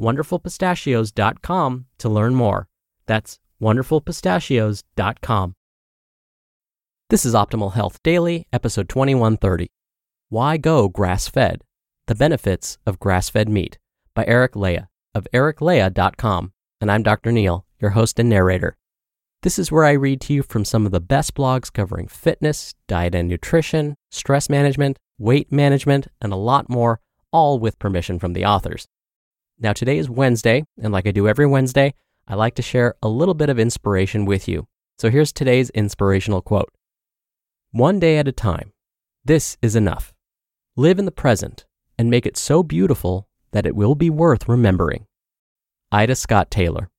wonderfulpistachios.com to learn more. That's wonderfulpistachios.com. This is Optimal Health Daily, episode 2130. Why Go Grass Fed? The Benefits of Grass Fed Meat by Eric Leija of ericleija.com. And I'm Dr. Neal, your host and narrator. This is where I read to you from some of the best blogs covering fitness, diet and nutrition, stress management, weight management, and a lot more, all with permission from the authors. Now, today is Wednesday, and like I do every Wednesday, I like to share a little bit of inspiration with you. So here's today's inspirational quote One day at a time. This is enough. Live in the present and make it so beautiful that it will be worth remembering. Ida Scott Taylor.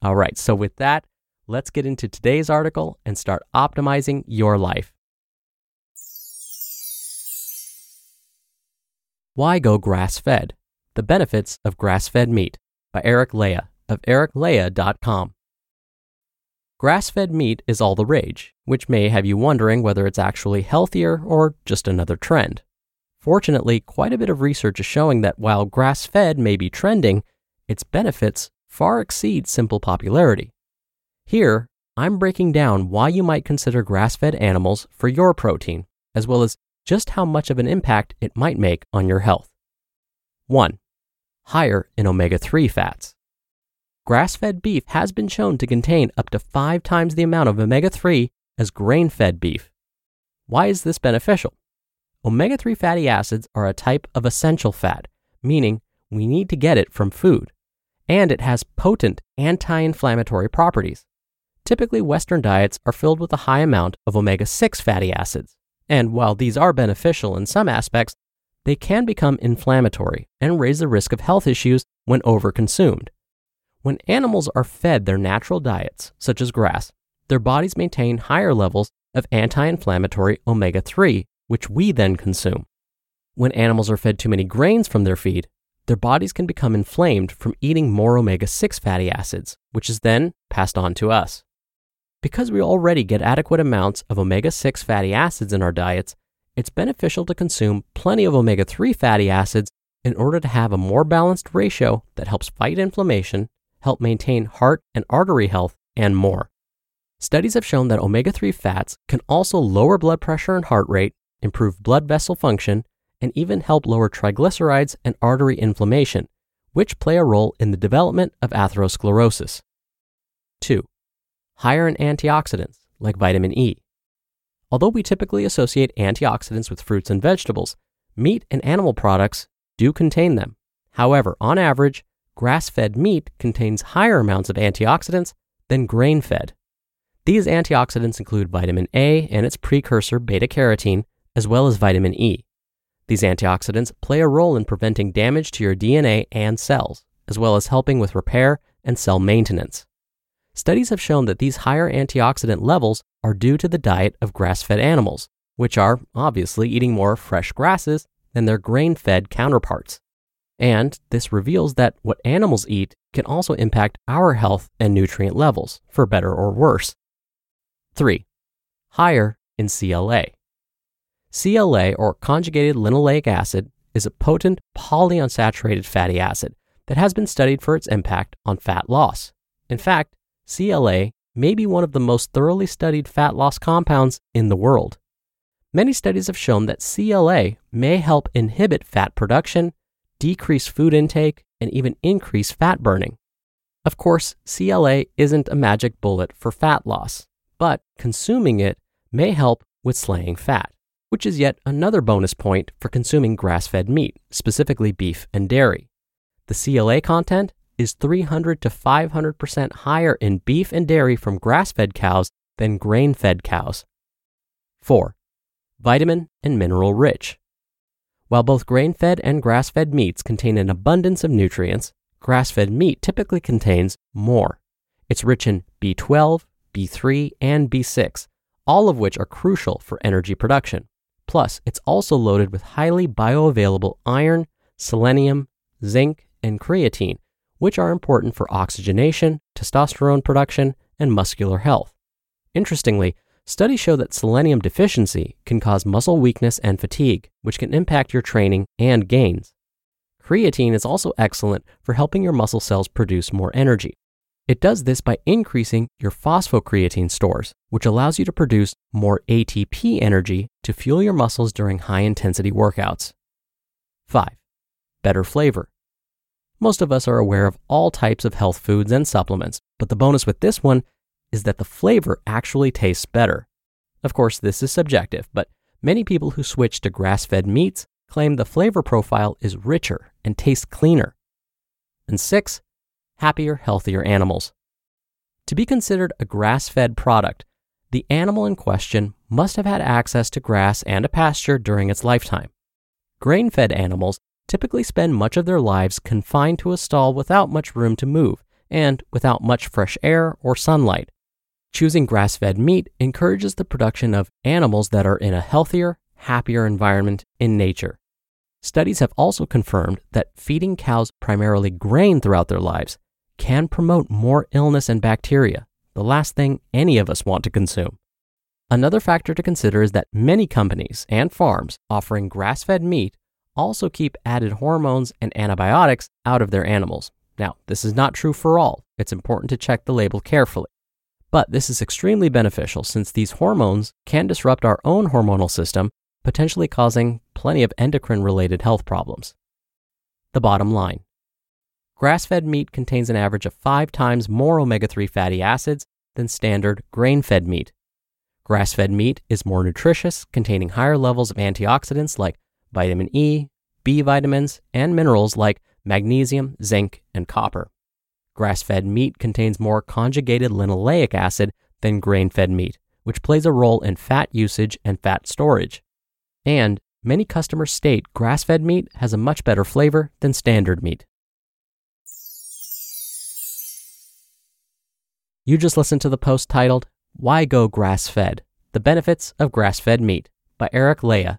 All right, so with that, let's get into today's article and start optimizing your life. Why go grass fed? The Benefits of Grass Fed Meat by Eric Leija of ericleija.com. Grass fed meat is all the rage, which may have you wondering whether it's actually healthier or just another trend. Fortunately, quite a bit of research is showing that while grass fed may be trending, its benefits far exceed simple popularity. Here, I'm breaking down why you might consider grass fed animals for your protein, as well as just how much of an impact it might make on your health. 1 higher in omega 3 fats. Grass fed beef has been shown to contain up to five times the amount of omega 3 as grain fed beef. Why is this beneficial? Omega 3 fatty acids are a type of essential fat, meaning we need to get it from food, and it has potent anti inflammatory properties. Typically, Western diets are filled with a high amount of omega 6 fatty acids, and while these are beneficial in some aspects, they can become inflammatory and raise the risk of health issues when overconsumed. When animals are fed their natural diets, such as grass, their bodies maintain higher levels of anti inflammatory omega 3, which we then consume. When animals are fed too many grains from their feed, their bodies can become inflamed from eating more omega 6 fatty acids, which is then passed on to us. Because we already get adequate amounts of omega 6 fatty acids in our diets, it's beneficial to consume plenty of omega 3 fatty acids in order to have a more balanced ratio that helps fight inflammation, help maintain heart and artery health, and more. Studies have shown that omega 3 fats can also lower blood pressure and heart rate, improve blood vessel function, and even help lower triglycerides and artery inflammation, which play a role in the development of atherosclerosis. 2. Higher in antioxidants like vitamin E. Although we typically associate antioxidants with fruits and vegetables, meat and animal products do contain them. However, on average, grass fed meat contains higher amounts of antioxidants than grain fed. These antioxidants include vitamin A and its precursor beta carotene, as well as vitamin E. These antioxidants play a role in preventing damage to your DNA and cells, as well as helping with repair and cell maintenance. Studies have shown that these higher antioxidant levels are due to the diet of grass fed animals, which are obviously eating more fresh grasses than their grain fed counterparts. And this reveals that what animals eat can also impact our health and nutrient levels, for better or worse. 3. Higher in CLA. CLA, or conjugated linoleic acid, is a potent polyunsaturated fatty acid that has been studied for its impact on fat loss. In fact, CLA may be one of the most thoroughly studied fat loss compounds in the world. Many studies have shown that CLA may help inhibit fat production, decrease food intake, and even increase fat burning. Of course, CLA isn't a magic bullet for fat loss, but consuming it may help with slaying fat, which is yet another bonus point for consuming grass fed meat, specifically beef and dairy. The CLA content is 300 to 500% higher in beef and dairy from grass fed cows than grain fed cows. 4. Vitamin and mineral rich. While both grain fed and grass fed meats contain an abundance of nutrients, grass fed meat typically contains more. It's rich in B12, B3, and B6, all of which are crucial for energy production. Plus, it's also loaded with highly bioavailable iron, selenium, zinc, and creatine, which are important for oxygenation, testosterone production, and muscular health. Interestingly, studies show that selenium deficiency can cause muscle weakness and fatigue, which can impact your training and gains. Creatine is also excellent for helping your muscle cells produce more energy. It does this by increasing your phosphocreatine stores, which allows you to produce more ATP energy to fuel your muscles during high intensity workouts. 5. Better flavor. Most of us are aware of all types of health foods and supplements, but the bonus with this one is that the flavor actually tastes better. Of course, this is subjective, but many people who switch to grass fed meats claim the flavor profile is richer and tastes cleaner. And six, happier, healthier animals. To be considered a grass fed product, the animal in question must have had access to grass and a pasture during its lifetime. Grain fed animals typically spend much of their lives confined to a stall without much room to move and without much fresh air or sunlight. Choosing grass fed meat encourages the production of animals that are in a healthier, happier environment in nature. Studies have also confirmed that feeding cows primarily grain throughout their lives can promote more illness and bacteria, the last thing any of us want to consume. Another factor to consider is that many companies and farms offering grass fed meat also keep added hormones and antibiotics out of their animals. Now, this is not true for all. It's important to check the label carefully. But this is extremely beneficial since these hormones can disrupt our own hormonal system potentially causing plenty of endocrine related health problems. The bottom line grass fed meat contains an average of five times more omega 3 fatty acids than standard grain fed meat. Grass fed meat is more nutritious, containing higher levels of antioxidants like vitamin E, B vitamins, and minerals like magnesium, zinc, and copper. Grass fed meat contains more conjugated linoleic acid than grain fed meat, which plays a role in fat usage and fat storage. And many customers state grass fed meat has a much better flavor than standard meat. You just listened to the post titled, Why Go Grass Fed? The Benefits of Grass Fed Meat by Eric Leija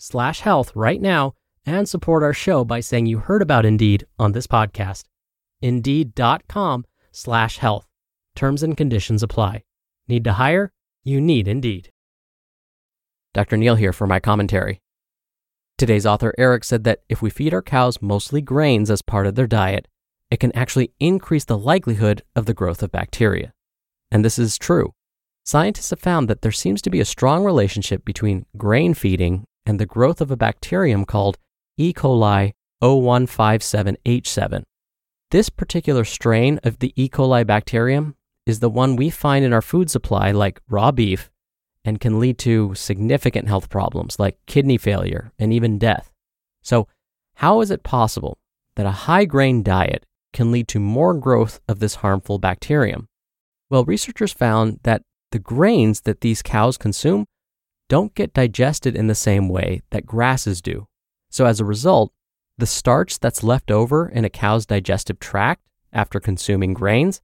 slash health right now and support our show by saying you heard about Indeed on this podcast. Indeed.com slash health. Terms and conditions apply. Need to hire? You need Indeed. Dr. Neal here for my commentary. Today's author Eric said that if we feed our cows mostly grains as part of their diet, it can actually increase the likelihood of the growth of bacteria. And this is true. Scientists have found that there seems to be a strong relationship between grain feeding and the growth of a bacterium called E. coli 0157H7. This particular strain of the E. coli bacterium is the one we find in our food supply, like raw beef, and can lead to significant health problems like kidney failure and even death. So, how is it possible that a high grain diet can lead to more growth of this harmful bacterium? Well, researchers found that the grains that these cows consume don't get digested in the same way that grasses do. So, as a result, the starch that's left over in a cow's digestive tract after consuming grains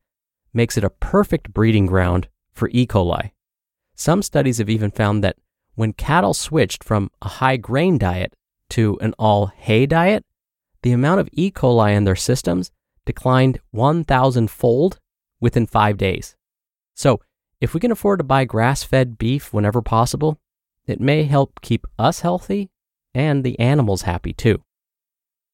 makes it a perfect breeding ground for E. coli. Some studies have even found that when cattle switched from a high grain diet to an all hay diet, the amount of E. coli in their systems declined 1,000 fold within five days. So, if we can afford to buy grass fed beef whenever possible, it may help keep us healthy and the animals happy too.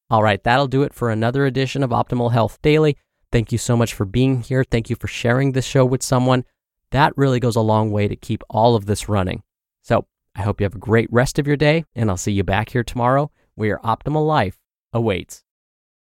All right, that'll do it for another edition of Optimal Health Daily. Thank you so much for being here. Thank you for sharing this show with someone. That really goes a long way to keep all of this running. So, I hope you have a great rest of your day, and I'll see you back here tomorrow where your optimal life awaits.